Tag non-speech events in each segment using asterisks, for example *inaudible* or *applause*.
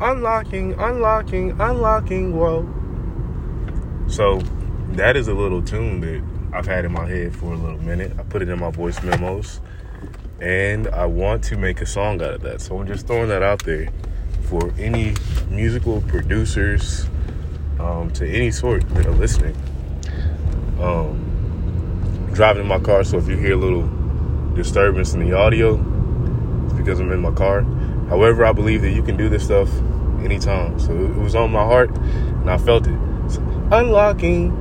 unlocking, unlocking, unlocking. Whoa. So that is a little tune that I've had in my head for a little minute. I put it in my voice memos, and I want to make a song out of that. So I'm just throwing that out there for any musical producers um, to any sort that are listening. Um, driving in my car, so if you hear a little disturbance in the audio, it's because I'm in my car. However, I believe that you can do this stuff anytime. So it was on my heart, and I felt it. So, unlocking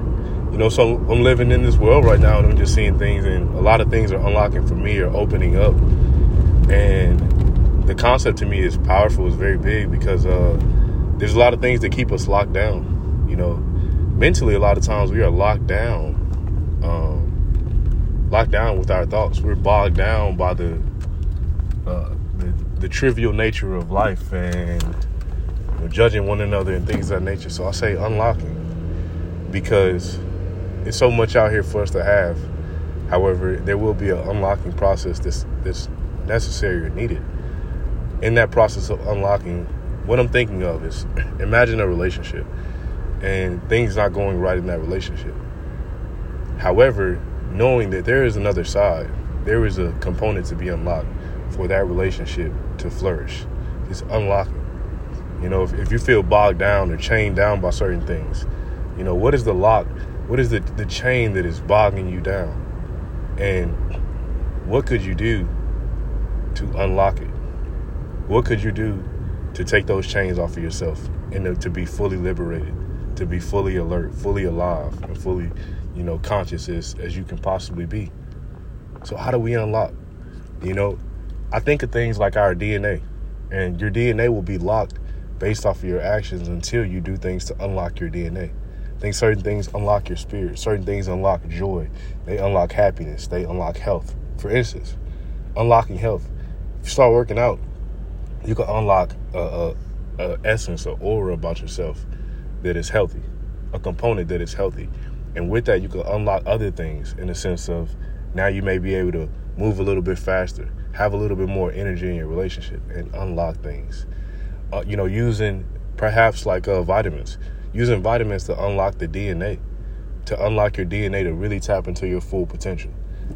you know, so I'm living in this world right now and I'm just seeing things and a lot of things are unlocking for me or opening up. And the concept to me is powerful, it's very big because uh, there's a lot of things that keep us locked down. You know, mentally, a lot of times we are locked down, um, locked down with our thoughts. We're bogged down by the, uh, the, the trivial nature of life and you know, judging one another and things of that nature. So I say unlocking because it's so much out here for us to have. However, there will be an unlocking process that's, that's necessary or needed. In that process of unlocking, what I'm thinking of is *clears throat* imagine a relationship and things not going right in that relationship. However, knowing that there is another side, there is a component to be unlocked for that relationship to flourish. It's unlocking. You know, if, if you feel bogged down or chained down by certain things, you know, what is the lock what is the, the chain that is bogging you down? And what could you do to unlock it? What could you do to take those chains off of yourself and to, to be fully liberated, to be fully alert, fully alive, and fully, you know, conscious as, as you can possibly be? So, how do we unlock? You know, I think of things like our DNA, and your DNA will be locked based off of your actions until you do things to unlock your DNA. I think certain things unlock your spirit. Certain things unlock joy. They unlock happiness. They unlock health. For instance, unlocking health. If you start working out, you can unlock a, a, a essence, or aura about yourself that is healthy, a component that is healthy, and with that, you can unlock other things in the sense of now you may be able to move a little bit faster, have a little bit more energy in your relationship, and unlock things. Uh, you know, using perhaps like uh, vitamins using vitamins to unlock the DNA, to unlock your DNA to really tap into your full potential.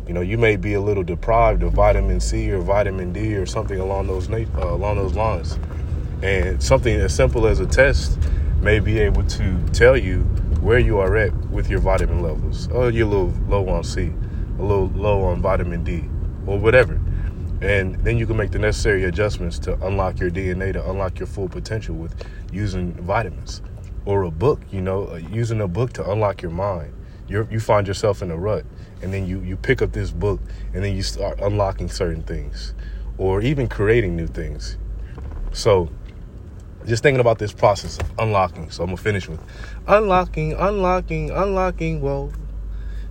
You know, you may be a little deprived of vitamin C or vitamin D or something along those uh, along those lines, and something as simple as a test may be able to tell you where you are at with your vitamin levels. Oh, you're a little low on C, a little low on vitamin D, or whatever. And then you can make the necessary adjustments to unlock your DNA, to unlock your full potential with using vitamins or a book, you know, uh, using a book to unlock your mind. you you find yourself in a rut, and then you, you pick up this book, and then you start unlocking certain things, or even creating new things. So, just thinking about this process of unlocking. So I'm gonna finish with unlocking, unlocking, unlocking. Whoa.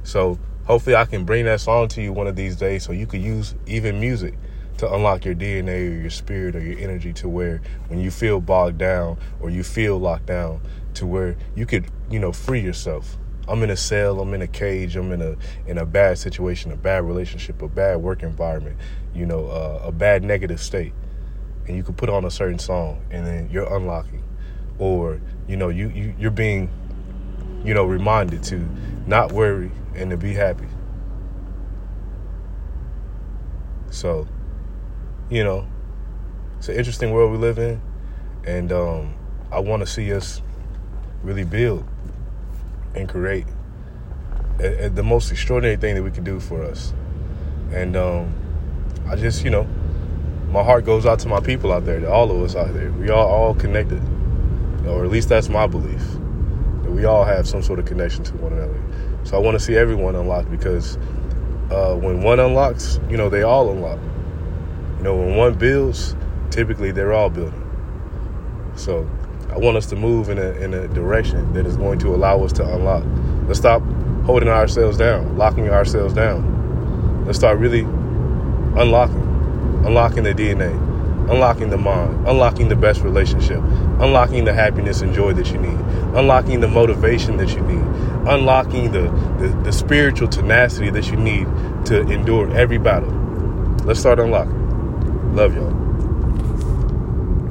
So hopefully I can bring that song to you one of these days, so you could use even music to unlock your DNA or your spirit or your energy to where when you feel bogged down or you feel locked down, to where you could, you know, free yourself. I'm in a cell, I'm in a cage, I'm in a in a bad situation, a bad relationship, a bad work environment, you know, uh, a bad negative state. And you could put on a certain song and then you're unlocking. Or, you know, you, you you're being, you know, reminded to not worry and to be happy. So, you know, it's an interesting world we live in, and um, I want to see us really build and create a, a, the most extraordinary thing that we can do for us. And um, I just, you know, my heart goes out to my people out there, to all of us out there. We are all connected, or at least that's my belief. That we all have some sort of connection to one another. So I want to see everyone unlocked because uh, when one unlocks, you know, they all unlock. You know, when one builds, typically they're all building. So I want us to move in a, in a direction that is going to allow us to unlock. Let's stop holding ourselves down, locking ourselves down. Let's start really unlocking, unlocking the DNA, unlocking the mind, unlocking the best relationship, unlocking the happiness and joy that you need, unlocking the motivation that you need, unlocking the, the, the spiritual tenacity that you need to endure every battle. Let's start unlocking. Love y'all.